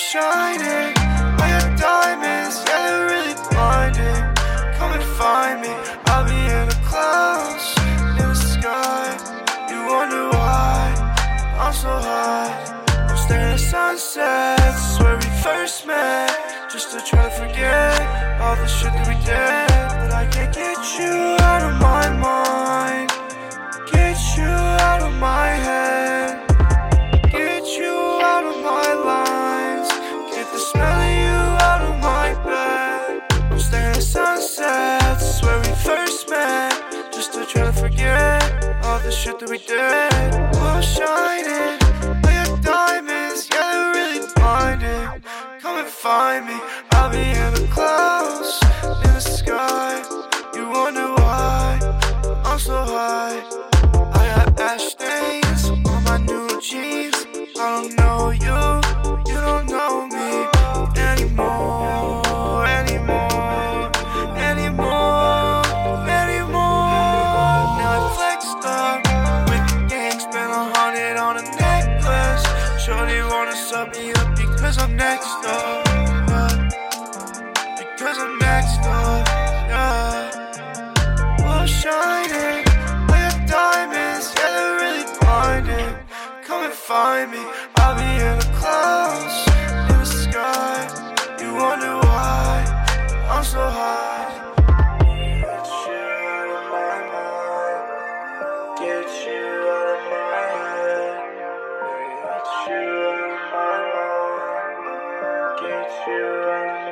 shining. All your diamonds, yeah, they're really blinding. Come and find me, I'll be in the clouds, in the sky. You wonder why I'm so high. I'm staring at sunsets where we first met, just to try to forget all the shit that we did. But I can't get you out shit that we did. We're shining. Your diamonds, yeah, they're really blinding. Come and find me. love me up because I'm next door. Yeah. Because I'm next door. Yeah. We'll shine diamonds, yeah, they're really blinding. Come and find me, I'll be in the clouds. you.